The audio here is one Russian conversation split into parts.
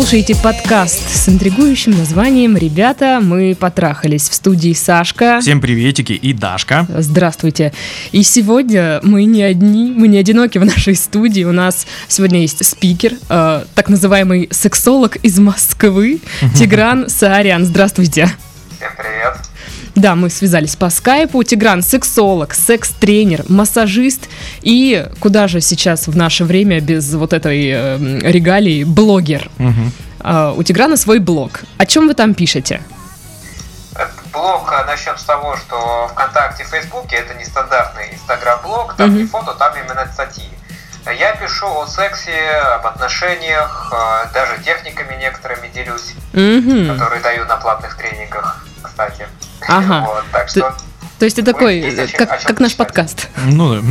слушаете подкаст с интригующим названием «Ребята, мы потрахались» в студии Сашка. Всем приветики и Дашка. Здравствуйте. И сегодня мы не одни, мы не одиноки в нашей студии. У нас сегодня есть спикер, э, так называемый сексолог из Москвы, Тигран Саарян. Здравствуйте. Всем привет. Да, мы связались по скайпу. Тигран – сексолог, секс-тренер, массажист и, куда же сейчас в наше время без вот этой э, регалии, блогер. Мгм. А, у Тиграна свой блог. О чем вы там пишете? Этот Блог а, начнем с того, что ВКонтакте и Фейсбуке это не стандартный инстаграм-блог, там не Мгм. фото, там именно статьи. Я пишу о сексе, об отношениях, а, даже техниками некоторыми делюсь, Мгм. которые даю на платных тренингах, кстати. Ага. Вот, так Ты- что То есть это такой, здесь как, как наш подкаст. Ну да.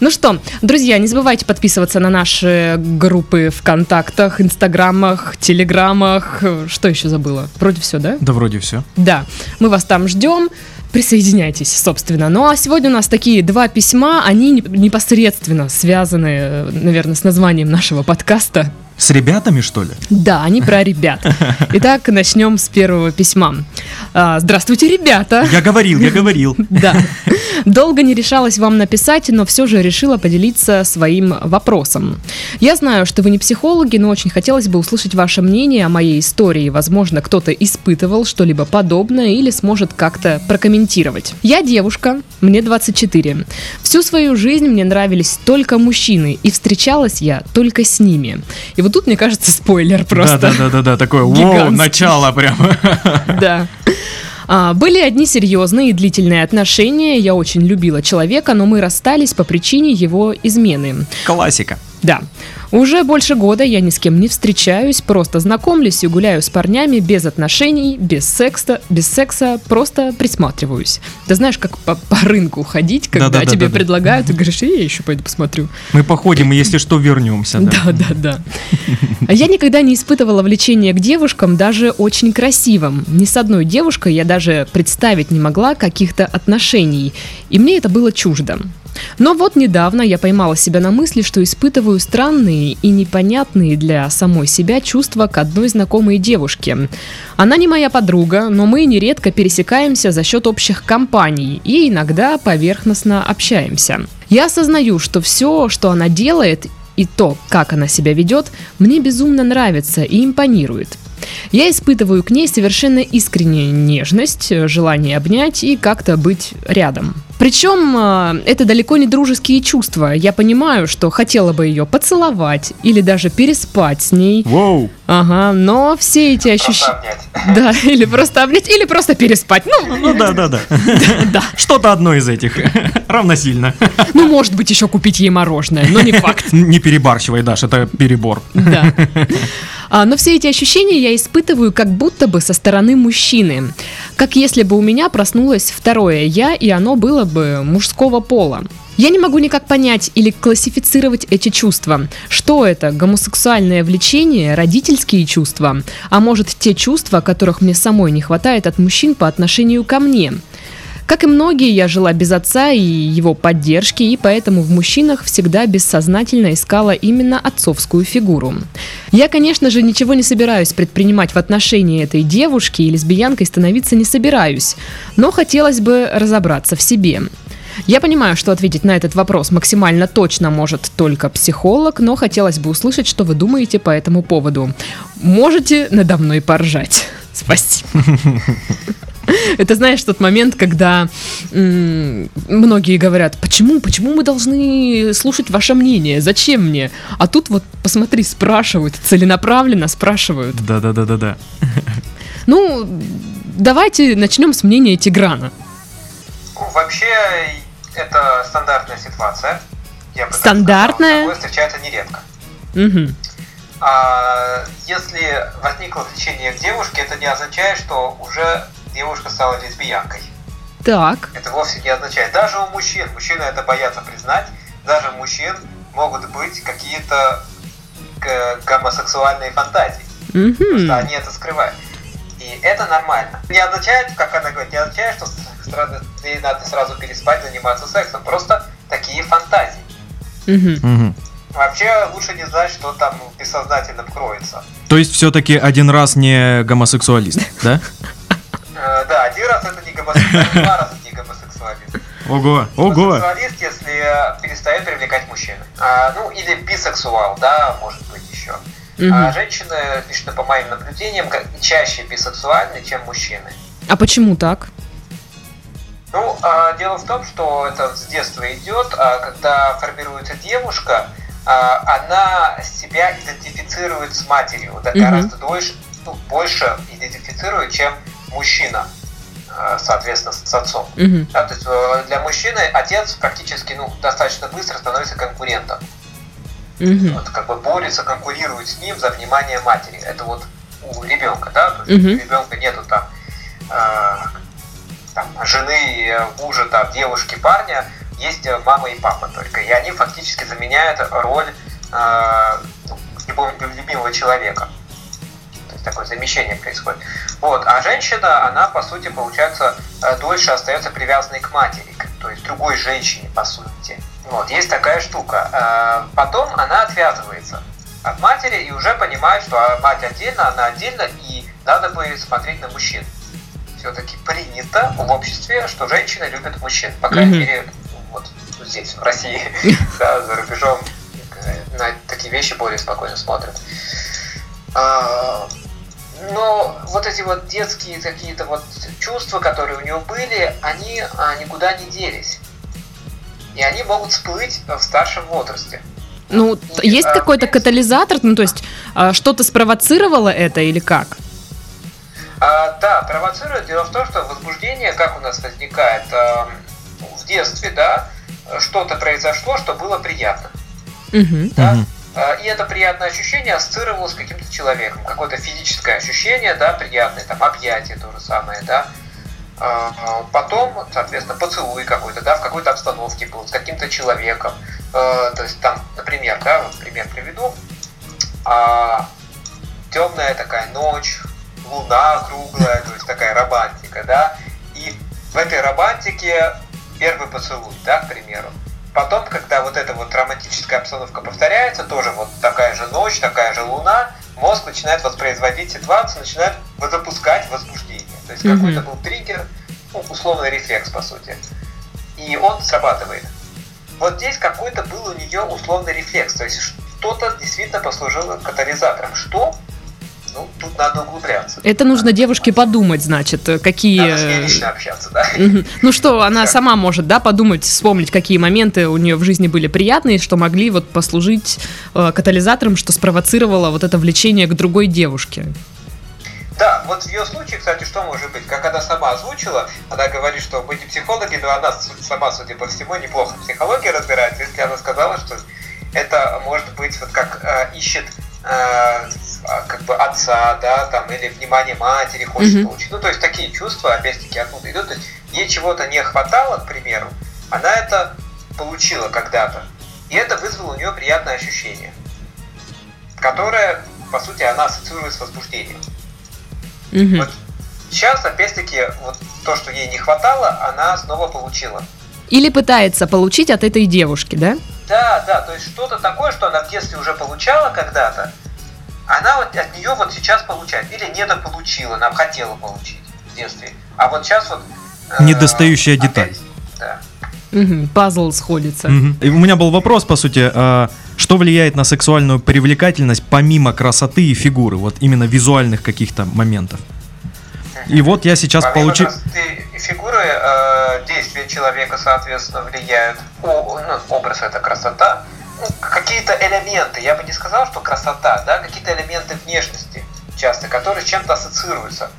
Ну что, друзья, не забывайте подписываться на наши группы ВКонтактах, Инстаграмах, Телеграмах. Что еще забыла? Вроде все, да? Да вроде все. Да, мы вас там ждем. Присоединяйтесь, собственно. Ну а сегодня у нас такие два письма, они не- непосредственно связаны, э, наверное, с названием нашего подкаста. С ребятами, что ли? Да, они про ребят. Итак, начнем с первого письма. А, Здравствуйте, ребята! Я говорил, я говорил. Да. Долго не решалась вам написать, но все же решила поделиться своим вопросом. Я знаю, что вы не психологи, но очень хотелось бы услышать ваше мнение о моей истории. Возможно, кто-то испытывал что-либо подобное или сможет как-то прокомментировать. Я девушка, мне 24. Всю свою жизнь мне нравились только мужчины, и встречалась я только с ними. И вот тут, мне кажется, спойлер просто. Да, да, да, да, да, такое, Гигантский. начало прямо. Да. А, Были одни серьезные и длительные отношения. Я очень любила человека, но мы расстались по причине его измены. Классика. Да. Уже больше года я ни с кем не встречаюсь, просто знакомлюсь и гуляю с парнями без отношений, без секса, без секса, просто присматриваюсь. Ты знаешь, как по, по рынку ходить, когда Да-да-да-да-да. тебе предлагают, ты говоришь, «Э, я еще пойду посмотрю. Мы походим, и если что, вернемся. Да. Да, да, да. Я никогда не испытывала влечения к девушкам, даже очень красивым. Ни с одной девушкой я даже представить не могла каких-то отношений. И мне это было чуждо. Но вот недавно я поймала себя на мысли, что испытываю странные и непонятные для самой себя чувства к одной знакомой девушке. Она не моя подруга, но мы нередко пересекаемся за счет общих компаний и иногда поверхностно общаемся. Я осознаю, что все, что она делает, и то, как она себя ведет, мне безумно нравится и импонирует. Я испытываю к ней совершенно искреннюю нежность, желание обнять и как-то быть рядом. Причем э, это далеко не дружеские чувства. Я понимаю, что хотела бы ее поцеловать или даже переспать с ней. Воу. Ага, но все эти ощущения... Да, или просто обнять, или просто переспать. Ну, Ну да, да, да. да. Что-то одно из этих. Равносильно. Ну, может быть, еще купить ей мороженое, но не факт. Не перебарщивай, Даш, это перебор. Да. А, но все эти ощущения я испытываю как будто бы со стороны мужчины. Как если бы у меня проснулось второе я, и оно было бы мужского пола. Я не могу никак понять или классифицировать эти чувства. Что это? Гомосексуальное влечение, родительские чувства? А может, те чувства, которых мне самой не хватает от мужчин по отношению ко мне? Как и многие, я жила без отца и его поддержки, и поэтому в мужчинах всегда бессознательно искала именно отцовскую фигуру. Я, конечно же, ничего не собираюсь предпринимать в отношении этой девушки и лесбиянкой становиться не собираюсь, но хотелось бы разобраться в себе. Я понимаю, что ответить на этот вопрос максимально точно может только психолог, но хотелось бы услышать, что вы думаете по этому поводу. Можете надо мной поржать. Спасибо. Это знаешь тот момент, когда многие говорят, почему, почему мы должны слушать ваше мнение, зачем мне? А тут вот посмотри, спрашивают, целенаправленно спрашивают. Да, да, да, да, да. Ну, давайте начнем с мнения Тиграна. Ну, Вообще, это стандартная ситуация. Я бы Стандартная? сказал. Встречается нередко. Мгм. А если возникло влечение к девушке, это не означает, что уже девушка стала лесбиянкой. Так. Это вовсе не означает. Даже у мужчин, мужчины это боятся признать, даже у мужчин могут быть какие-то г- гомосексуальные фантазии. Мгм. Просто они это скрывают. И это нормально. Не означает, как она говорит, не означает, что сразу- ей надо сразу переспать, заниматься сексом. Просто такие фантазии. Мгм. Вообще лучше не знать, что там бессознательно кроется. То есть все-таки один раз не гомосексуалист, да? гомосексуалист, два раза не гомосексуалист. Ого, ого. Гомосексуалист, если перестает привлекать мужчины. А, ну, или бисексуал, да, может быть еще. А женщины, лично по моим наблюдениям, чаще бисексуальны, чем мужчины. А почему так? Ну, а, дело в том, что это с детства идет, а когда формируется девушка, а, она себя идентифицирует с матерью, да, Мгм. гораздо дольше, ну, больше идентифицирует, чем мужчина, соответственно, с отцом. Мгм. Да, то есть э, для мужчины отец практически ну, достаточно быстро становится конкурентом. Мгм. Вот, как бы борется, конкурирует с ним за внимание матери. Это вот у ребенка, да, то есть Мгм. у ребенка нету там, э, там жены, э, мужа, там, девушки, парня, есть э, мама и папа только. И они фактически заменяют роль э, любого- любимого человека. Такое замещение происходит. Вот. А женщина, она, по сути, получается, э, дольше остается привязанной к матери, то есть другой женщине, по сути. Вот. Есть такая штука. Э, Потом она отвязывается от матери и уже понимает, что а, мать отдельно, она отдельно, и надо бы смотреть на мужчин. Все-таки принято в обществе, что женщины любят мужчин. По крайней мере, вот здесь, в России, да, за рубежом э, на такие вещи более спокойно смотрят. А, Но вот эти вот детские какие-то вот чувства, которые у него были, они а, никуда не делись. И они могут всплыть в старшем возрасте. Ну, И, есть а, какой-то катализатор, ну, то есть а, что-то спровоцировало это или как? А, да, провоцирует. Дело в том, что возбуждение, как у нас возникает а, в детстве, да, что-то произошло, что было приятно. Мгм. да, Мгм. А, И это приятное ощущение ассоциировалось с каким-то человеком. Какое-то физическое ощущение, да, приятное, там, объятие то же самое, да. А, Потом, соответственно, поцелуй какой-то, да, в какой-то обстановке был, с каким-то человеком. А, То есть там, например, да, вот пример приведу. Темная такая ночь, луна круглая, то есть такая романтика, да. И в этой романтике первый поцелуй, да, к примеру. Потом, когда вот эта вот романтическая обстановка повторяется, тоже вот такая же ночь, такая же луна, мозг начинает воспроизводить ситуацию, начинает запускать возбуждение. То есть Мгм. какой-то был триггер, ну, условный рефлекс, по сути. И он срабатывает. Вот здесь какой-то был у нее условный рефлекс, то есть что-то действительно послужило катализатором. Что? Ну, тут надо углубляться. Это нужно девушке подумать, значит, какие... Надо с ней лично общаться, да? Ну что, она Как? сама может, да, подумать, вспомнить, какие моменты у нее в жизни были приятные, что могли вот послужить э, катализатором, что спровоцировало вот это влечение к другой девушке. Да, вот в ее случае, кстати, что может быть? Как она сама озвучила, она говорит, что мы не психологи, но она сама, судя по всему, неплохо в психологии разбирается, если она сказала, что это может быть вот как э, ищет как бы отца, да, там, или внимание матери хочет Мгм. получить. Ну, то есть такие чувства, опять-таки, оттуда идут. То есть ей чего-то не хватало, к примеру, она это получила когда-то. И это вызвало у нее приятное ощущение, которое, по сути, она ассоциирует с возбуждением. Мгм. Вот сейчас, опять-таки, вот то, что ей не хватало, она снова получила. Или пытается получить от этой девушки, да? Да, да, то есть что-то такое, что она в детстве уже получала когда-то, она вот от нее вот сейчас получает. Или недополучила, она хотела получить в детстве. А вот сейчас вот... э, Недостающая опять- деталь. Да. Пазл сходится. И у меня был вопрос, по сути, а, что влияет на сексуальную привлекательность помимо красоты и фигуры, вот именно визуальных каких-то моментов. И вот я сейчас получил... фигуры, э, действия человека, соответственно, влияют. О, ну, образ это красота. Какие-то элементы, я бы не сказал, что красота, да, какие-то элементы внешности часто, которые с чем-то ассоциируются,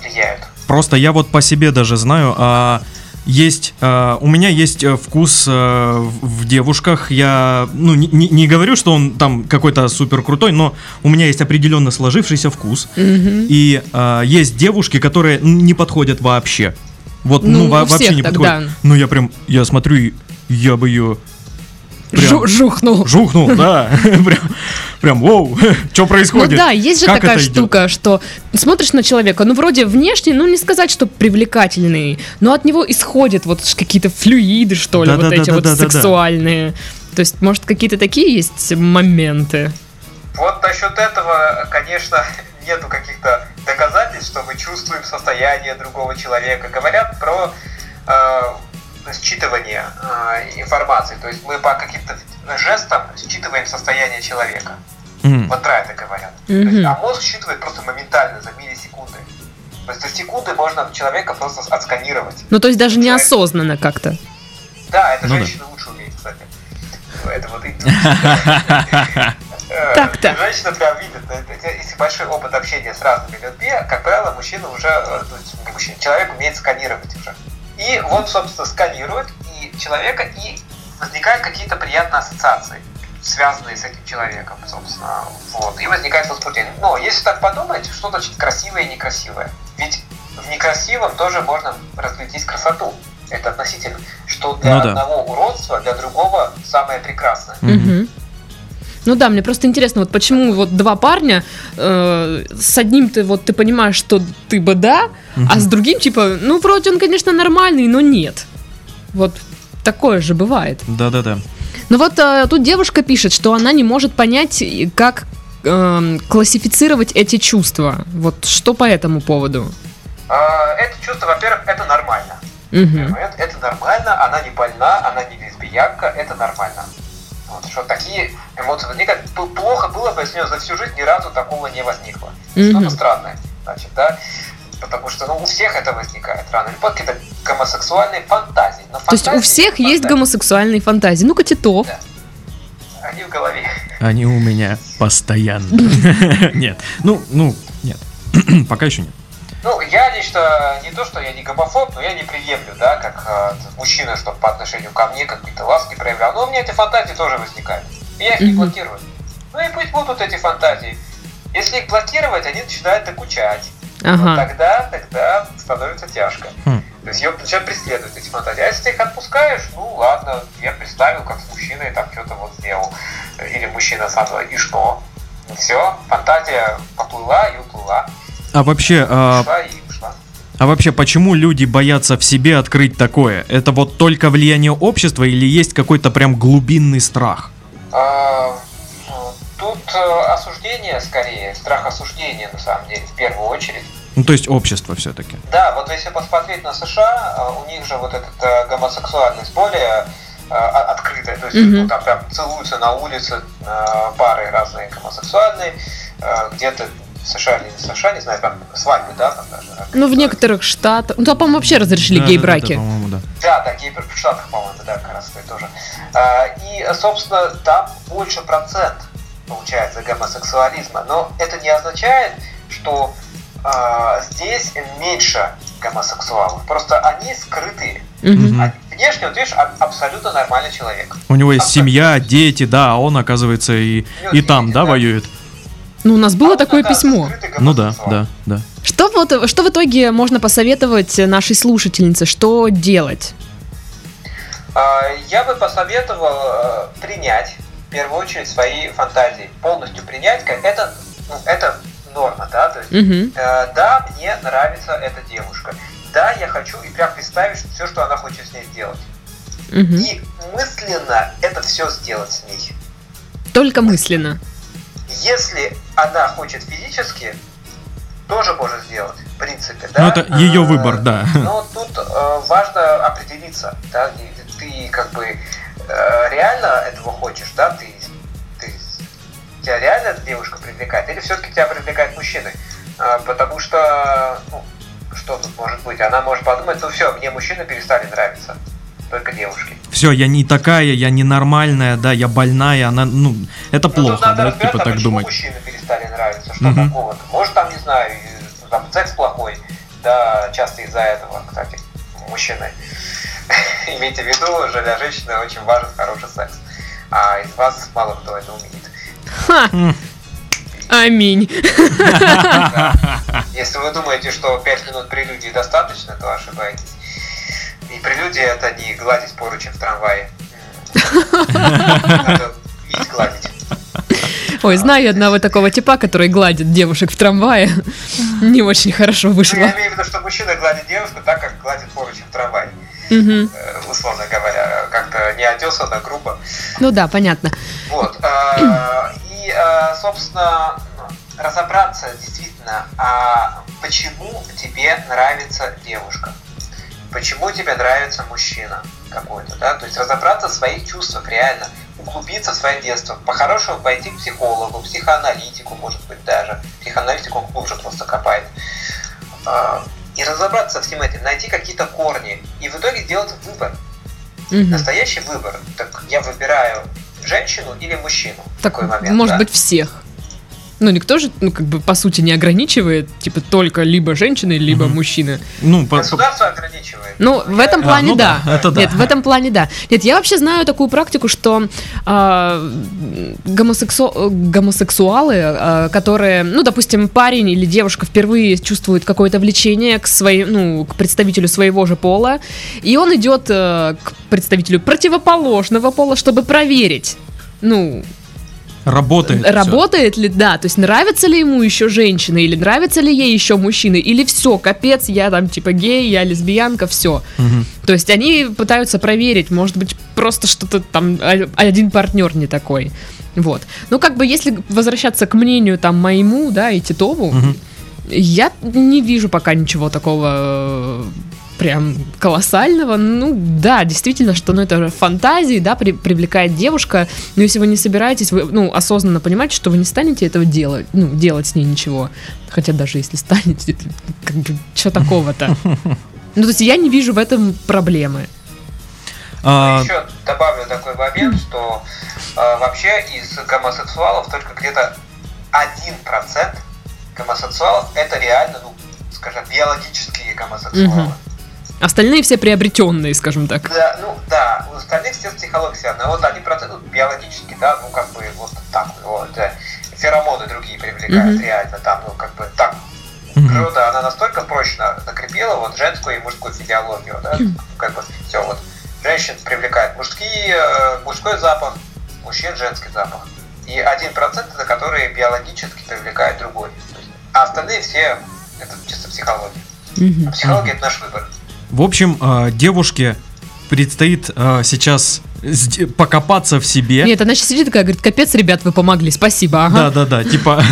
влияют. Просто я вот по себе даже знаю, а, есть, а, у меня есть э, вкус э, в девушках. Я, ну, не, не- говорю, что он там какой-то супер крутой, но у меня есть определенно сложившийся вкус. Мгм. И а, есть девушки, которые не подходят вообще. Вот, ну, Ну, во- у вообще всех не так, подходят. да. Ну, я прям, я смотрю, и я бы ее Жу- жухнул. жухнул, да. Прям, прям, воу, что Ну происходит? да, есть же Как такая это идет? штука, что смотришь на человека, ну вроде внешне, ну не сказать, что привлекательный, но от него исходят вот какие-то флюиды, что ли, вот эти вот сексуальные. То есть, может, какие-то такие есть моменты? Вот насчет этого, конечно, нету каких-то доказательств, что мы чувствуем состояние другого человека. Говорят про э, считывание э, информации. То есть мы по каким-то жестам считываем состояние человека. Мгм. Вот про это говорят. То Мгм. есть, а мозг считывает просто моментально, за миллисекунды. То есть за секунды можно человека просто отсканировать. Ну, то есть даже неосознанно как-то. Да, это Ну да. женщина лучше умеет, кстати. Это вот. Э, Так-то. Женщина прям видит, если большой опыт общения с разными людьми, как правило, мужчина уже, э, то есть не мужчина, человек умеет сканировать уже. И вот, собственно, сканирует и человека, и возникают какие-то приятные ассоциации, связанные с этим человеком, собственно. Вот. И возникает возбуждение. Но если так подумать, что значит красивое и некрасивое? Ведь в некрасивом тоже можно разглядеть красоту. Это относительно. Что для Ну да. одного уродства, для другого самое прекрасное. Мгм. Ну да, мне просто интересно, вот почему вот два парня, э, с одним ты вот ты понимаешь, что ты бы да, а с другим типа, ну вроде он, конечно, нормальный, но нет. Вот такое же бывает. Да-да-да. Ну вот э, тут девушка пишет, что она не может понять, как эм, классифицировать эти чувства. Вот что по этому поводу? А, Это чувство, во-первых, это нормально. Момент, это нормально, она не больна, она не лесбиянка, это нормально. Вот, что такие эмоции возникают. Плохо было бы, если у нее за всю жизнь ни разу такого не возникло. Мгм. Что-то странное, значит, да? Потому что, ну, у всех это возникает рано или поздно, какие-то гомосексуальные фантазии. Но То есть у фантазии всех и есть фантазии, гомосексуальные фантазии. Ну-ка, Титов. Да. Они в голове. Они у меня постоянно. Нет. Ну, ну, нет. Пока еще нет. Я лично не то, что я не гомофоб, но я не приемлю, да, как э, мужчина, чтобы по отношению ко мне какие-то ласки проявлял. Но у меня эти фантазии тоже возникают. И я их не блокирую. Ну и пусть будут эти фантазии. Если их блокировать, они начинают докучать. Вот Ага. тогда, тогда становится тяжко. Хм. То есть ее начинают преследовать эти фантазии. А если ты их отпускаешь, ну ладно, я представил, как с мужчиной там что-то вот сделал. Или мужчина со мной, и что? Все, фантазия поплыла и уплыла. А вообще, а, а вообще, почему люди боятся в себе открыть такое? Это вот только влияние общества или есть какой-то прям глубинный страх? А, Тут э, осуждение скорее, страх осуждения на самом деле, в первую очередь. Ну, то есть общество все-таки. Да, вот если посмотреть на США, э, у них же вот этот э, гомосексуальность более э, открытая, то есть Мгм. ну, там прям целуются на улице э, пары разные гомосексуальные, э, где-то США или не в США, не знаю, там свадьбы, да, там даже. Ну, в некоторых штатах... Ну, там, по-моему, вообще разрешили Да-да-да, гей-браки. по-моему, да. Да, да, гей в Штатах, по-моему, да, как раз это тоже. А, И, собственно, там больше процент получается гомосексуализма. Но это не означает, что а, здесь меньше гомосексуалов. Просто они скрытые. А внешне, вот видишь, а- абсолютно нормальный человек. У него есть Абсолютно. семья, дети, да, а он, оказывается, и, и там, видите, да, да. воюет. Ну, у нас было А такое письмо. Ну да, да, да. Что, вот, что в итоге можно посоветовать нашей слушательнице? Что делать? А, Я бы посоветовал э, принять, в первую очередь, свои фантазии. Полностью принять, как это, ну, это норма, да, то есть Мгм. Э, да, мне нравится эта девушка. Да, я хочу и прям представить все, что она хочет с ней сделать. Мгм. И мысленно это все сделать с ней. Только мысленно. Если она хочет физически, тоже может сделать, в принципе, да. Ну, это ее Э, выбор, да. Но тут э, важно определиться, да, ты как бы э, реально этого хочешь, да, ты, ты тебя реально девушка привлекает, или все-таки тебя привлекает мужчина? Э, потому что, ну, что тут может быть? Она может подумать, ну все, мне мужчины перестали нравиться, только девушки. Все, я не такая, я ненормальная, да, я больная, она, ну, это Ну, плохо, да, разбираться, типа так почему думать. мужчины перестали нравиться, что Мгм. такого-то. Может, там, не знаю, там секс плохой, да, часто из-за этого, кстати, мужчины. Имейте в виду, что для женщины очень важен хороший секс. А из вас мало кто это умеет. Ха! Аминь. Если вы думаете, что 5 минут прелюдии достаточно, то ошибаетесь. И прелюдия это не гладить поручень в трамвае. Надо уметь гладить. Ой, знаю одного такого типа, который гладит девушек в трамвае. Не очень хорошо Ну, вышло. я имею в виду, что мужчина гладит девушку так, как гладит поручень в трамвае. Э, условно говоря, как-то неотесанно, грубо. Ну да, понятно. Вот. э, И, э, собственно, разобраться действительно, а почему тебе нравится девушка? Почему тебе нравится мужчина какой-то, да? То есть разобраться в своих чувствах реально, углубиться в свое детство. По-хорошему пойти к психологу, психоаналитику, может быть, даже. Психоаналитик он глубже просто копает. А, И разобраться со всем этим, найти какие-то корни. И в итоге сделать выбор. Мгм. Настоящий выбор. Так я выбираю женщину или мужчину в Так, такой момент. может да? быть, всех. Ну, никто же, ну, как бы, по сути, не ограничивает, типа, только либо женщины, либо Мгм. мужчины. Ну, по- Государство ограничивает. Ну, в этом А, плане ну да. да, это да. Нет, в этом плане да. Нет, я вообще знаю такую практику, что а, гомосексу- гомосексуалы, а, которые, ну, допустим, парень или девушка впервые чувствует какое-то влечение к своей, ну, к представителю своего же пола, и он идет э, к представителю противоположного пола, чтобы проверить. Ну, работает. работает ли, да, то есть нравится ли ему еще женщина, или нравится ли ей еще мужчины, или все, капец, я там типа гей, я лесбиянка, все. Мгм. То есть они пытаются проверить, может быть, просто что-то там, один партнер не такой. Вот. Ну, как бы, если возвращаться к мнению там моему, да, и Титову, Мгм. я не вижу пока ничего такого прям колоссального. Ну, да, действительно, что ну, это фантазии, да, при- привлекает девушка. Но если вы не собираетесь, вы, ну, осознанно понимаете, что вы не станете этого делать, ну, делать с ней ничего. Хотя даже если станете, это как бы, что такого-то? Ну, то есть я не вижу в этом проблемы. А, Еще добавлю такой момент, что э, вообще из гомосексуалов только где-то 1% гомосексуалов это реально, ну, скажем, биологические гомосексуалы. Мгм. Остальные все приобретенные, скажем так. Да, ну да, у остальных все с психологией связано. А Вот они процент ну, биологически, да, ну как бы вот так вот, да. феромоны другие привлекают Мгм. реально, там, ну как бы так. мгм. Природа, она настолько прочно закрепила вот женскую и мужскую физиологию, да, как бы все вот. Женщин привлекает мужские, э, мужской запах, мужчин женский запах. И один процент это которые биологически привлекают другой. А остальные все это чисто психология. Мгм. А психология это наш выбор. В общем, а, девушке предстоит а, сейчас покопаться в себе. Нет, она сейчас сидит такая, говорит, капец, ребят, вы помогли, спасибо, ага. Да, да, да, типа,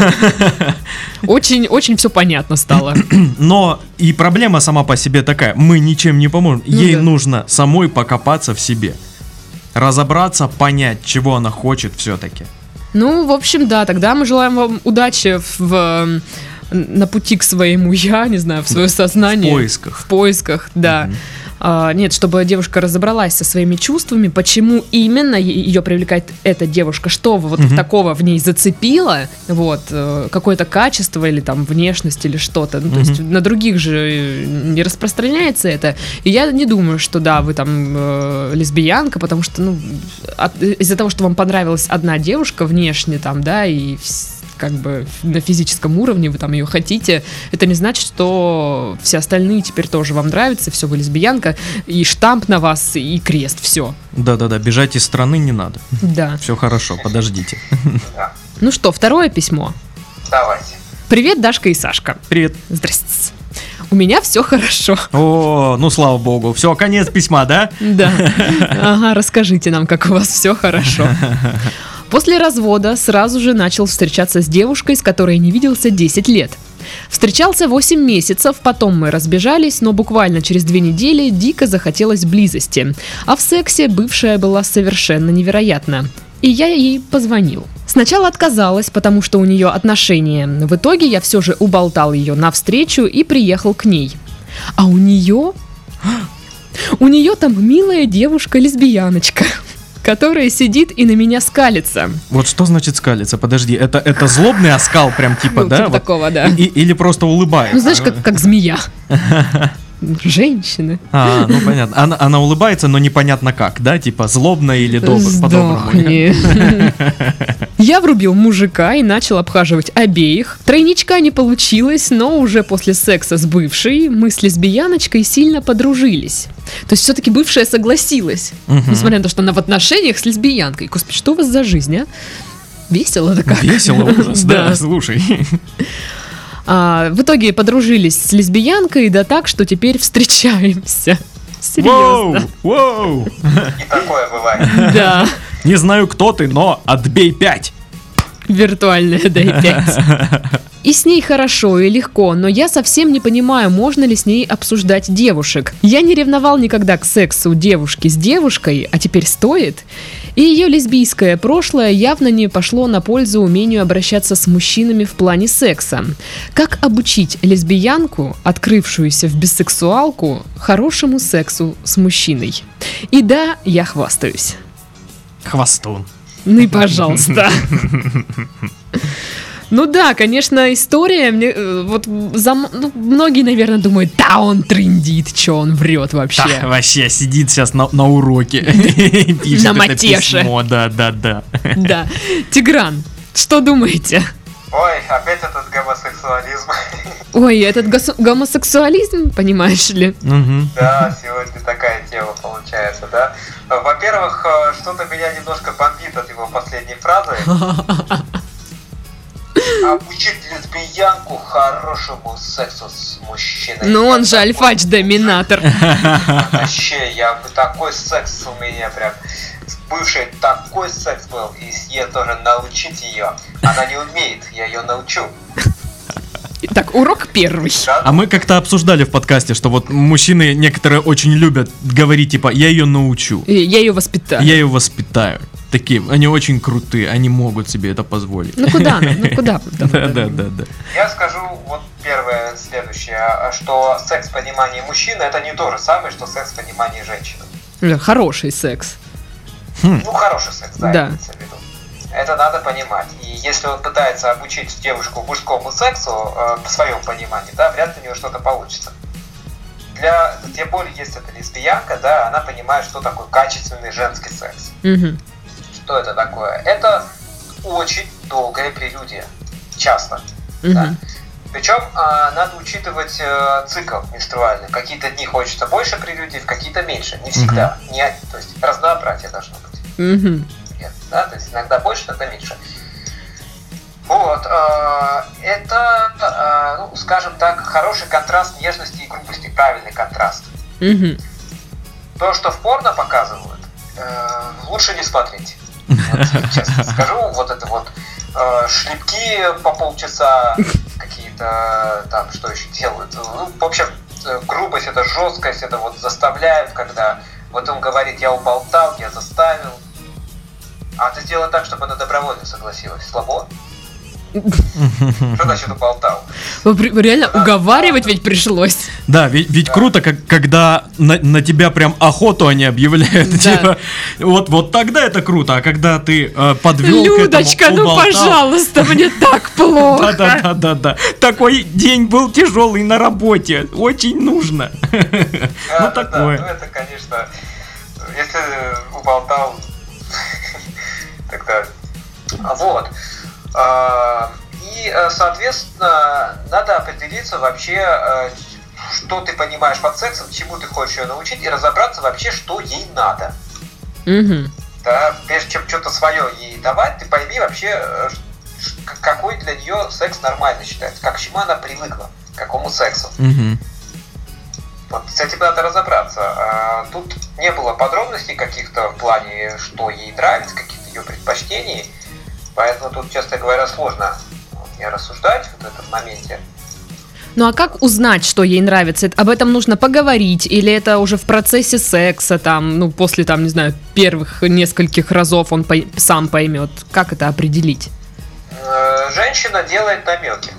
Очень, очень все понятно стало. но и проблема сама по себе такая, мы ничем не поможем, Ну ей да. нужно самой покопаться в себе, разобраться, понять, чего она хочет все-таки. Ну, в общем, да, тогда мы желаем вам удачи в, в, на пути к своему я, не знаю, в свое сознание. В поисках. В поисках, да. Мгм. А, нет, чтобы девушка разобралась со своими чувствами, почему именно ее привлекает эта девушка, что вот Мгм. такого в ней зацепило, вот, э, какое-то качество или там внешность или что-то. Ну, то есть на других же э, не распространяется это. И я не думаю, что да, вы там э, лесбиянка, потому что, ну, от- из-за того, что вам понравилась одна девушка внешне там, да, и вс- как бы на физическом уровне вы там ее хотите, это не значит, что все остальные теперь тоже вам нравятся, все, вы лесбиянка, и штамп на вас, и крест, все. Да-да-да, бежать из страны не надо. Да. Все хорошо, подождите. Ну что, второе письмо. Давайте. Привет, Дашка и Сашка. Привет. Здрасте. У меня все хорошо. О, ну слава богу. Все, конец письма, да? Да. Ага, расскажите нам, как у вас все хорошо. После развода сразу же начал встречаться с девушкой, с которой не виделся 10 лет. Встречался 8 месяцев, потом мы разбежались, но буквально через две недели дико захотелось близости. А в сексе бывшая была совершенно невероятна. И я ей позвонил. Сначала отказалась, потому что у нее отношения. В итоге я все же уболтал ее навстречу и приехал к ней. А у нее... У нее там милая девушка-лесбияночка, которая сидит и на меня скалится. Вот что значит скалиться? Подожди, это, это злобный оскал прям типа, Ну, да? типа Вот? такого, да. И- или просто улыбается? Ну, знаешь, как, как змея. Женщины. А, ну понятно. Она, она улыбается, но непонятно как, да? Типа злобно или добро, по-доброму. Я врубил мужика и начал обхаживать обеих. Тройничка не получилось, но уже после секса с бывшей мы с лесбияночкой сильно подружились. То есть все-таки бывшая согласилась. Мгм. Несмотря на то, что она в отношениях с лесбиянкой. Господи, что у вас за жизнь, а? Весело-то как? Весело, ужас, Да. слушай. А, в итоге подружились с лесбиянкой, да так, что теперь встречаемся. Серьезно. Воу! И такое бывает. Да. Не знаю, кто ты, но отбей 5. Виртуальная дай 5. И с ней хорошо и легко, но я совсем не понимаю, можно ли с ней обсуждать девушек. Я не ревновал никогда к сексу девушки с девушкой, а теперь стоит. И ее лесбийское прошлое явно не пошло на пользу умению обращаться с мужчинами в плане секса. Как обучить лесбиянку, открывшуюся в бисексуалку, хорошему сексу с мужчиной? И да, я хвастаюсь. Хвостун. Ну и пожалуйста. Ну да, конечно, история, мне, э, вот за, ну, многие, наверное, думают, да, он трендит, что он врет вообще. Да, вообще сидит сейчас на, на уроке. На матеше. Да, да, да. Да. Тигран, что думаете? Ой, опять этот гомосексуализм. Ой, этот гомосексуализм, понимаешь ли? Да, сегодня такая тема получается, да. Во-первых, э, что-то меня немножко бомбит от его последней фразы. Обучить лесбиянку хорошему сексу с мужчиной. Ну он же альфач-доминатор. Вообще, я бы такой секс у меня прям с бывшей такой секс был, и я тоже научить ее. Она не умеет, я ее научу. Так, урок первый. А мы как-то обсуждали в подкасте, что вот мужчины некоторые очень любят говорить, типа, я ее научу, И Я ее воспитаю. я ее воспитаю. Такие, они очень крутые, они могут себе это позволить. Ну куда она? Ну куда? Да, да, да, да. Я скажу вот первое, следующее, а, что секс в понимании мужчины это не то же самое, что секс в понимании женщины. Э, Хороший секс. Ну, хороший секс, да, Да. имеется в виду. Это надо понимать. И если он пытается обучить девушку мужскому сексу, э, по своему пониманию, да, вряд ли у него что-то получится. Для, тем более, если это лесбиянка, да, она понимает, что такое качественный женский секс. Мгм. Что это такое? Это очень долгая прелюдия. Часто. Да. Мгм. Причем а, надо учитывать э, цикл менструальный. Какие-то дни хочется больше прелюдий, в какие-то меньше. Не всегда. Не, то есть разнообразие должно быть. Нет, да, то есть иногда больше, иногда меньше. Вот, а, это, а, ну, скажем так, хороший контраст нежности и грубости, правильный контраст. Мгм. То, что в порно показывают, э, лучше не смотреть. Вот, честно скажу, вот это вот э, шлепки по полчаса, какие-то там, что еще делают. Ну, в общем, э, грубость, это жесткость, это вот заставляют, когда вот он говорит, я уболтал, я заставил. А ты сделай так, чтобы она добровольно согласилась. Слабо? Что значит уболтал? Реально уговаривать ведь пришлось. Да, ведь, ведь круто, как, когда на, на тебя прям охоту они объявляют. Да. Типа, вот, вот тогда это круто, а когда ты э, подвел Людочка, ну пожалуйста, мне так Да, плохо. да, да, да, да. Такой день был тяжелый на работе. Очень нужно. Да, Ну да, да. такое. Ну это, конечно, если уболтал, тогда... А Вот. А, И, э, соответственно, надо определиться вообще, э, что ты понимаешь под сексом, чему ты хочешь ее научить, и разобраться вообще, что ей надо. Мгм. Да, прежде чем что-то свое ей давать, ты пойми вообще, э, какой для нее секс нормально считается, как к чему она привыкла, к какому сексу. Мгм. Вот с этим надо разобраться. А, Тут не было подробностей каких-то в плане, что ей нравится, каких-то ее предпочтений. Поэтому тут, честно говоря, сложно мне рассуждать вот в этом моменте. Ну а как узнать, что ей нравится? Об этом нужно поговорить? Или это уже в процессе секса, там, ну, после, там, не знаю, первых нескольких разов он пой- сам поймет? Как это определить? Э, Женщина делает намеки.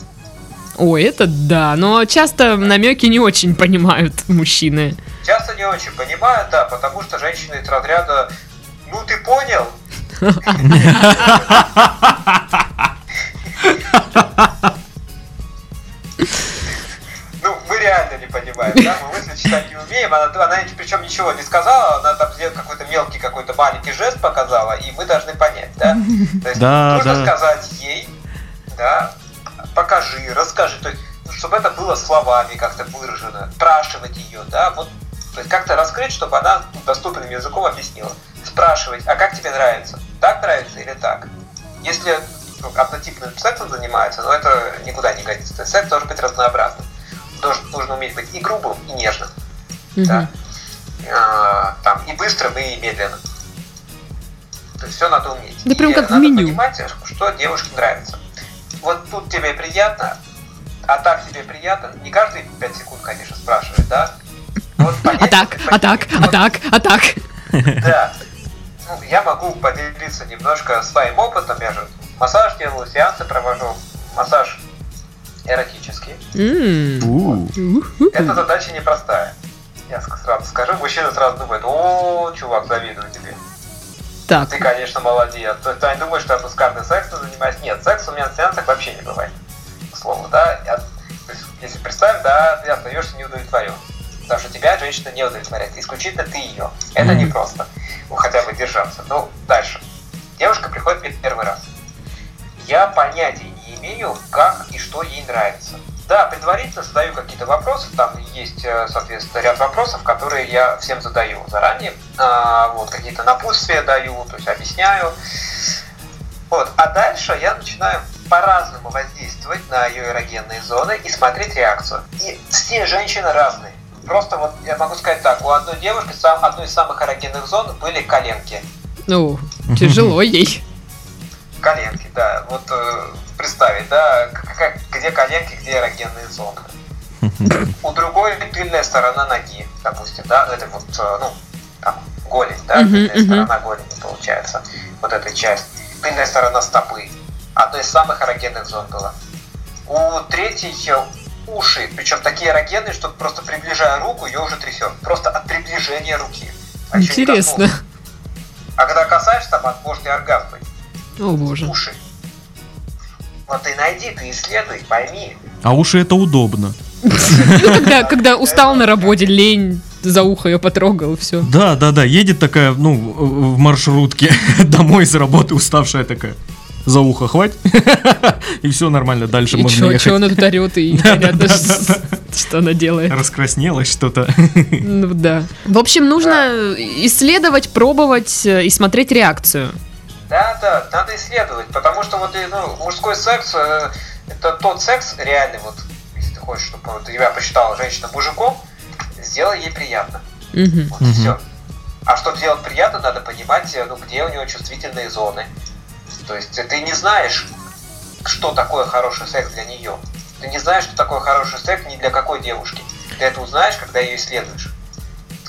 Ой, это да, но часто намеки не очень понимают мужчины. Часто не очень понимают, да, потому что женщины из разряда «Ну ты понял?» Ну, мы реально не понимаем, да, мы мысли читать не умеем, она, она причем ничего не сказала, она там сделала какой-то мелкий, какой-то маленький жест показала, и мы должны понять, да? То есть Да, нужно да. сказать ей, да, покажи, расскажи, то есть, ну, чтобы это было словами как-то выражено, спрашивать ее, да, вот, то есть как-то раскрыть, чтобы она доступным языком объяснила. Спрашивать, а как тебе нравится? Так нравится или так? Если ну, однотипным сексом занимается, но это никуда не годится. То есть секс должен быть разнообразным. Должен, нужно уметь быть и грубым, и нежным. Да. Мгм. э, там и быстрым, и медленным. То есть все надо уметь. Да прям И как в надо меню. понимать, что девушке нравится. Вот тут тебе приятно, а так тебе приятно. Не каждые 5 секунд, конечно, спрашивает, да? Вот понять, А так, а так, а так, а так. Да. Ну, я могу поделиться немножко своим опытом. Я же массаж делаю, сеансы провожу. Массаж эротический. Уху. Эта задача непростая. Я сразу скажу, мужчина сразу думает, о, чувак, завидую тебе. Так, Ты, конечно, молодец. То есть ты не думаешь, что я пускарный сексом занимаюсь. Нет, секс у меня на сеансах вообще не бывает. К слову, да. Я- то есть, если представь, да, ты остаешься неудовлетворен. Потому что тебя женщина не удовлетворяет. Исключительно ты ее. Это Мгм. непросто. Ну, хотя бы держаться. Ну, дальше. Девушка приходит мне первый раз. Я понятия не имею, как и что ей нравится. Да, предварительно задаю какие-то вопросы, там есть, э, соответственно, ряд вопросов, которые я всем задаю заранее, А, вот, какие-то напутствия даю, то есть объясняю. Вот, а дальше я начинаю по-разному воздействовать на ее эрогенные зоны и смотреть реакцию. И все женщины разные. Просто вот я могу сказать так, у одной девушки сам, одной из самых эрогенных зон были коленки. ну, тяжело ей. Коленки, да. Вот э, представить, да, как, где коленки, где эрогенные зоны. У другой тыльная сторона ноги, допустим, да, это вот, э, ну, там, голень, да, тыльная сторона голени получается, вот эта часть. Тыльная сторона стопы, одной из самых эрогенных зон была. У третьей э, уши, причем такие эрогенные, что просто приближая руку, ее уже трясет. Просто от приближения руки. А еще не Интересно. А когда касаешься, там может и оргазм быть. О боже. Уши. Вот ты найди, ты исследуй, пойми. А уши это удобно. Ну, когда, когда устал на работе, лень, за ухо ее потрогал, все. Да, да, да. Едет такая, ну, в в маршрутке домой с работы уставшая такая. За ухо хватит. И все нормально, дальше И можно чё, ехать. чё она тут орет, и непонятно, что она делает. Раскраснелась что-то. Ну да. В общем, нужно исследовать, пробовать э, и смотреть реакцию. Да, да, надо исследовать, потому что вот и, ну, мужской секс э, это тот секс реальный, вот, если ты хочешь, чтобы вот тебя посчитала женщина мужиком, сделай ей приятно. Вот и все. А чтобы делать приятно, надо понимать, э, ну, где у него чувствительные зоны. То есть ты не знаешь, что такое хороший секс для нее. Ты не знаешь, что такое хороший секс ни для какой девушки. Ты это узнаешь, когда ее исследуешь.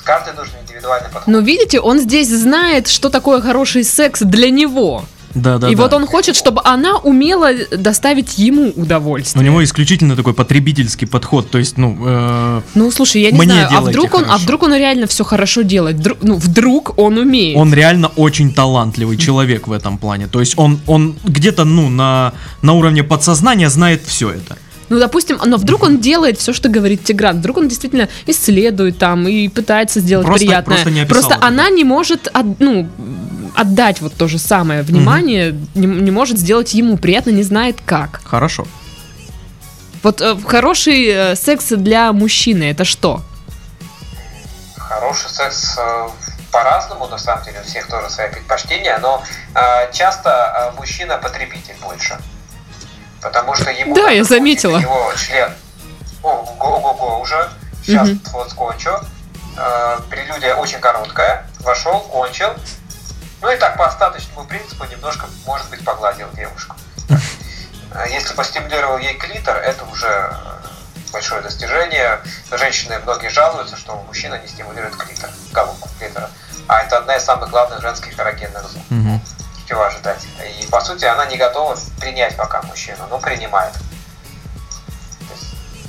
Каждый нужен индивидуальный подход. Но видите, он здесь знает, что такое хороший секс для него. Да, да, и да. вот он хочет, чтобы она умела доставить ему У удовольствие. него исключительно такой потребительский подход. То есть, ну, э, Ну, слушай, я не знаю, а вдруг он, а вдруг он реально все хорошо делает? Вдруг- ну, вдруг он умеет. он реально очень талантливый человек в этом плане. То есть он, он где-то, ну, на, на уровне подсознания знает все это. Ну, допустим, но вдруг он делает все, что говорит Тигран. Вдруг он действительно исследует там и пытается сделать Просто- приятное. просто не это. она не может ну, отдать вот то же самое внимание, не, не может сделать ему приятно, не знает как. Хорошо. Вот э, хороший э, секс для мужчины это что? Хороший секс э, по-разному, на самом деле, у всех тоже свои предпочтения, но э, часто э, мужчина потребитель больше. Потому что ему... Да, я заметила. Его член. Ого-го уже. Сейчас Мгм. вот скончу. Э, прелюдия очень короткая. Вошел, кончил. Ну и так по остаточному принципу немножко, может быть, погладил девушку. Э, Если постимулировал ей клитор, это уже э, большое достижение. Женщины многие жалуются, что мужчина не стимулирует клитор, головку клитора. А это одна из самых главных женских эрогенных зон. Мгм. Чего ожидать? И по сути она не готова принять пока мужчину, но принимает.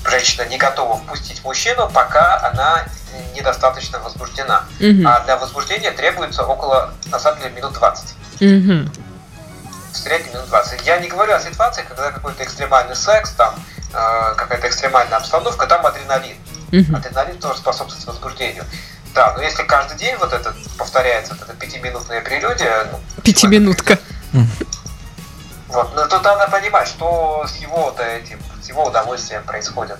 Женщина не готова впустить мужчину, пока она недостаточно возбуждена. Мгм. А для возбуждения требуется около, на самом деле, минут 20. Мгм. В среднем минут 20. Я не говорю о ситуации, когда какой-то экстремальный секс, там э, какая-то экстремальная обстановка, там адреналин. Мгм. Адреналин тоже способствует возбуждению. Да, но если каждый день вот это повторяется, вот эта пятиминутная прелюдия, ну, Пятиминутка. Вот, но тут надо понимать, что с его вот этим, с его удовольствием происходит.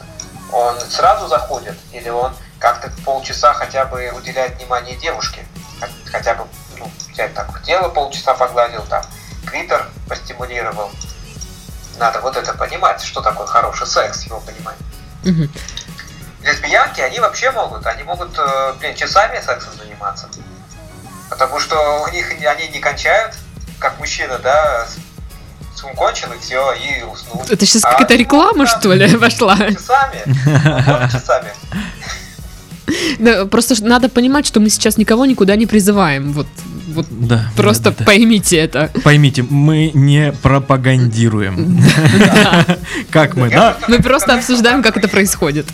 Он сразу заходит, или он как-то полчаса хотя бы уделяет внимание девушке, Хот- хотя бы ну, взять так, тело полчаса погладил, там, клитор постимулировал. Надо вот это понимать, что такое хороший секс, его понимать. Мгм. Лесбиянки, они вообще могут, они могут, э, блин, часами сексом заниматься. Потому что у них они не кончают, как мужчина, да, с- кончил и все, и уснул. Это сейчас А какая-то реклама, да, что ли, пошла? Часами, часами. Да, просто надо понимать, что мы сейчас никого никуда не призываем. Вот, вот Да. просто да, да, поймите это. Поймите, мы не пропагандируем. Как мы, да? Мы просто обсуждаем, как это происходит.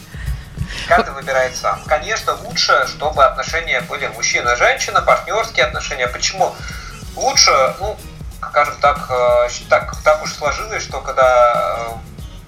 Каждый выбирает сам. Конечно, лучше, чтобы отношения были мужчина-женщина, партнерские отношения. Почему? Лучше, ну, скажем так, э, так, так уж сложилось, что когда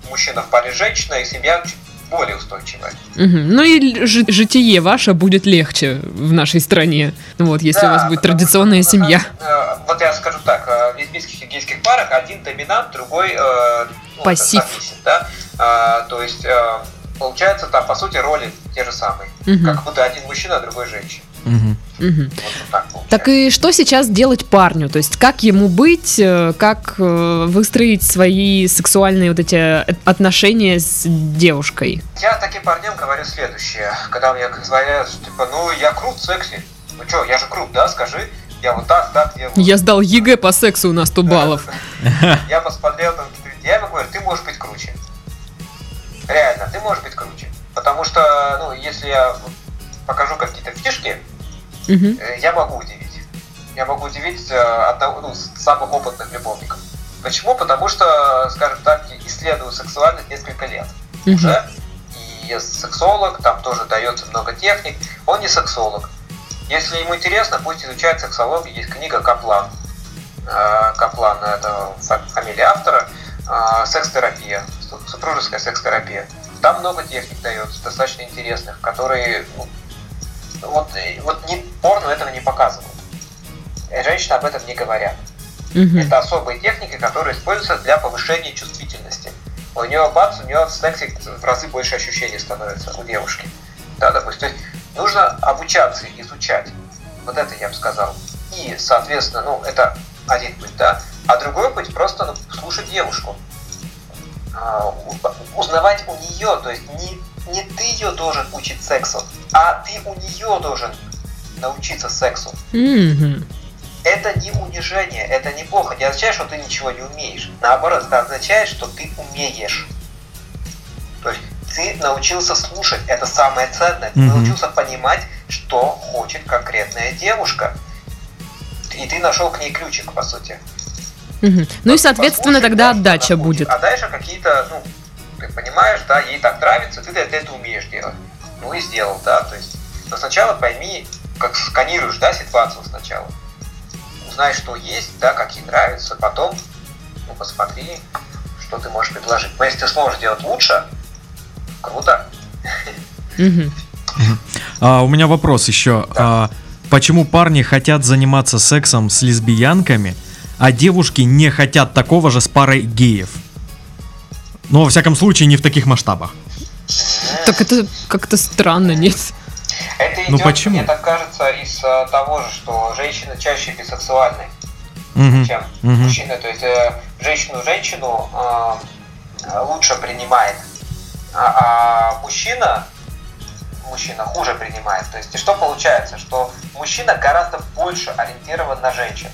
э, мужчина в паре с женщиной, семья более устойчивая. Мгм. Ну и жи- житие ваше будет легче в нашей стране. Вот, если у вас Да, будет традиционная что, семья. э, Вот я скажу так, в лесбийских и гейских парах один доминант, другой э, ну, Пассив. сабмиссив, да? А, То есть э, получается там по сути роли те же самые. Мгм. Как будто один мужчина, а другой женщина. Мгм. Мгм. Вот так получается. Так и что сейчас делать парню? То есть как ему быть, э, как э, выстроить свои сексуальные вот эти э, отношения с девушкой? Я таким парням говорю следующее. Когда мне говорят, что, типа, ну я крут в сексе. Ну что, я же крут, да, скажи. Я вот так, так делаю. Я сдал ЕГЭ по сексу, у нас 100 баллов. Я посмотрел там я ему говорю, ты можешь быть круче. Реально, ты можешь быть круче. Потому что, ну, если я покажу какие-то фишки, Э, я могу удивить. Я могу удивить э, одного, ну, самых опытных любовников. Почему? Потому что, скажем так, исследую сексуальность несколько лет Мгм. уже. И сексолог, там тоже дается много техник. Он не сексолог. Если ему интересно, пусть изучает сексологию. Есть книга Каплан. Э, Каплан – это фа- фамилия автора. Секс-терапия, су- супружеская секс-терапия. Там много техник дается, достаточно интересных, которые ну, вот, э, вот не, порно этого не показывают. И Женщины об этом не говорят. Мгм. Это особые техники, которые используются для повышения чувствительности. У нее бац, у нее в сексе в разы больше ощущений становится у девушки. Да, допустим. То есть нужно обучаться, изучать. Вот это я бы сказал. И, соответственно, ну, это один путь, да. А другой путь просто ну, слушать девушку. А, узнавать у нее, то есть не, не ты ее должен учить сексу, а ты у нее должен научиться сексу Мгм. это не унижение, это неплохо. Не означает, что ты ничего не умеешь. Наоборот, это означает, что ты умеешь. То есть ты научился слушать, это самое ценное. Ты Мгм. научился понимать, что хочет конкретная девушка. И ты нашел к ней ключик, по сути. Мгм. Ну и, соответственно, Послушай, тогда отдача будет. А дальше какие-то, ну, ты понимаешь, да, ей так нравится, ты это, это умеешь делать. Ну и сделал, да, то есть. Но сначала пойми, как сканируешь, да, ситуацию сначала. Узнай, что есть, да, как ей нравится, потом, ну, посмотри, что ты можешь предложить. Но если ты сможешь делать лучше, круто. А, у меня вопрос еще. А, почему парни хотят заниматься сексом с лесбиянками, а девушки не хотят такого же с парой геев? Ну, во всяком случае, не в таких масштабах. Так это как-то странно, нет? Это идет, Ну, почему? мне так кажется, из э, того же, что женщины чаще бисексуальны. Мгм. чем Мгм. мужчина. То есть э, женщину женщину э, лучше принимает, а, а мужчина мужчина хуже принимает. То есть и что получается, что мужчина гораздо больше ориентирован на женщин.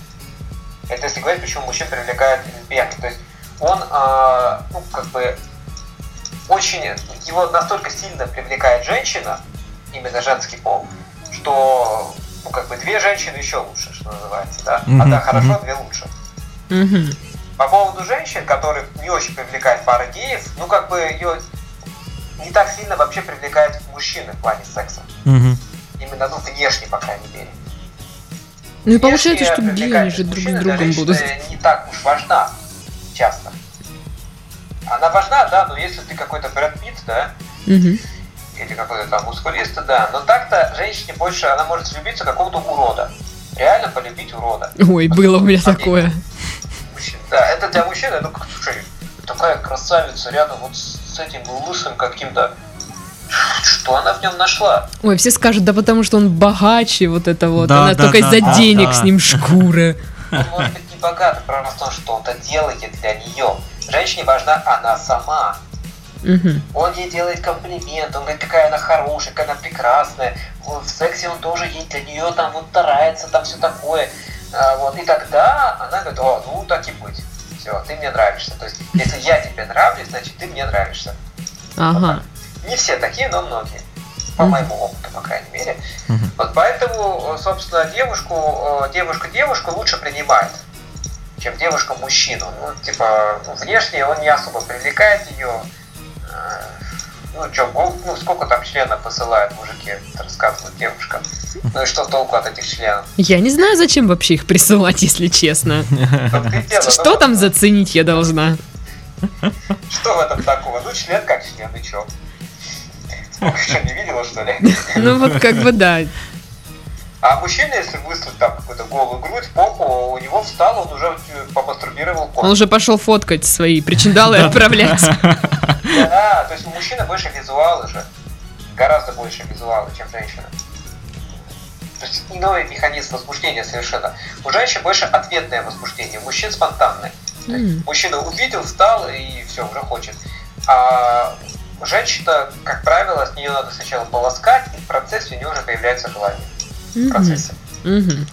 Это если говорить, почему мужчин привлекают лесбиянки. То есть он, э, ну, как бы, очень, его настолько сильно привлекает женщина, именно женский пол, что, ну, как бы, две женщины еще лучше, что называется, да? Мгм, Одна хорошо, две лучше. По поводу женщин, которых не очень привлекает пара геев, ну, как бы, ее не так сильно вообще привлекает мужчины в плане секса. Именно, ну, внешне, по крайней мере. Ну и получается, что геи же друг с другом будут. не так уж важна часто. Она важна, да, но если ты какой-то Брэд Питт, да, Мгм. или какой-то там мускулист, да, но так-то женщине больше, она может влюбиться какого-то урода. Реально полюбить урода. Ой, было у меня такое. Мужчин. Да, это для мужчины, ну, как, слушай, такая красавица рядом вот с этим лысым каким-то. Что она в нем нашла? Ой, все скажут, да потому что он богаче, вот это вот. Да, Она да, только да, из-за да, денег да. с ним шкуры. Может быть не богат, просто что он-то делает для нее. Женщине важна она сама. Мгм. Он ей делает комплимент, он говорит, какая она хорошая, какая она прекрасная. В в сексе он тоже ей для нее там вот старается, там все такое. А, вот. И тогда она говорит, о, ну так и быть. Все, ты мне нравишься. То есть, если я тебе нравлюсь, значит ты мне нравишься. Ага. Не все такие, но многие. По Мгм. моему опыту, по крайней мере. Мгм. Вот поэтому, э, собственно, девушку, э, девушка девушку лучше принимает, чем девушка мужчину. Ну, типа, внешне он не особо привлекает ее. Э, Ну, что, ну, сколько там членов посылают мужики, рассказывают девушкам. Ну и что толку от этих членов? Я не знаю, зачем вообще их присылать, если честно. Что там заценить я должна? Что в этом такого? Ну, член как член, и чё? Что, не видела, что ли? Ну вот как бы да. А мужчина, если выставить там какую-то голую грудь, попу, у него встал, он уже э, помастурбировал кот. Он уже пошел фоткать свои причиндалы и отправлять. Да, то есть у мужчины больше визуалы же. Гораздо больше визуалы, чем женщина. То есть иной механизм возбуждения совершенно. У женщин больше ответное возбуждение, у мужчин спонтанное. Мужчина увидел, встал и все, уже хочет. А женщина, как правило, с нее надо сначала полоскать, и в процессе у нее уже появляется желание. В Мгм. процессе. Мгм.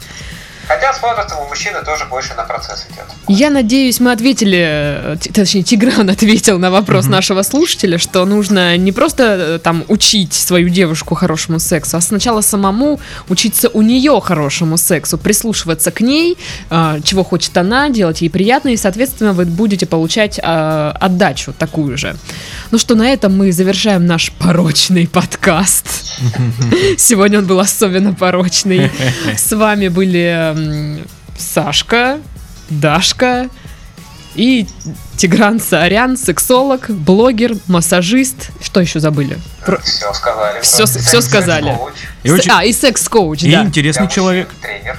Хотя с возрастом у мужчины тоже больше на процесс идет. Я надеюсь, мы ответили, э, точнее, Тигран ответил на вопрос Мгм. нашего слушателя, что нужно не просто э, там учить свою девушку хорошему сексу, а сначала самому учиться у нее хорошему сексу, прислушиваться к ней, э, чего хочет она, делать ей приятно, и, соответственно, вы будете получать отдачу такую же. Ну что, на этом мы завершаем наш порочный подкаст. Сегодня он был особенно порочный. С вами были Сашка, Дашка и Тигран Саарян, сексолог, блогер, массажист. Что еще забыли? Про- Все сказали. Всё Секс- сказали. И очень А, и секс-коуч, и да. интересный для человек. Тренер.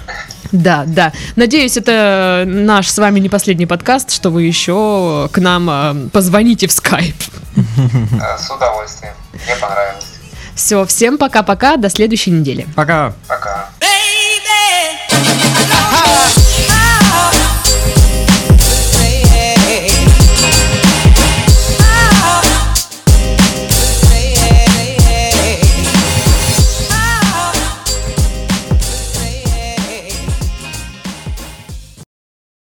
Да, да. Надеюсь, это наш с вами не последний подкаст, что вы еще к нам э, позвоните в скайп. Э, С удовольствием. Мне понравилось. Все, всем пока-пока, до следующей недели. Пока. Пока.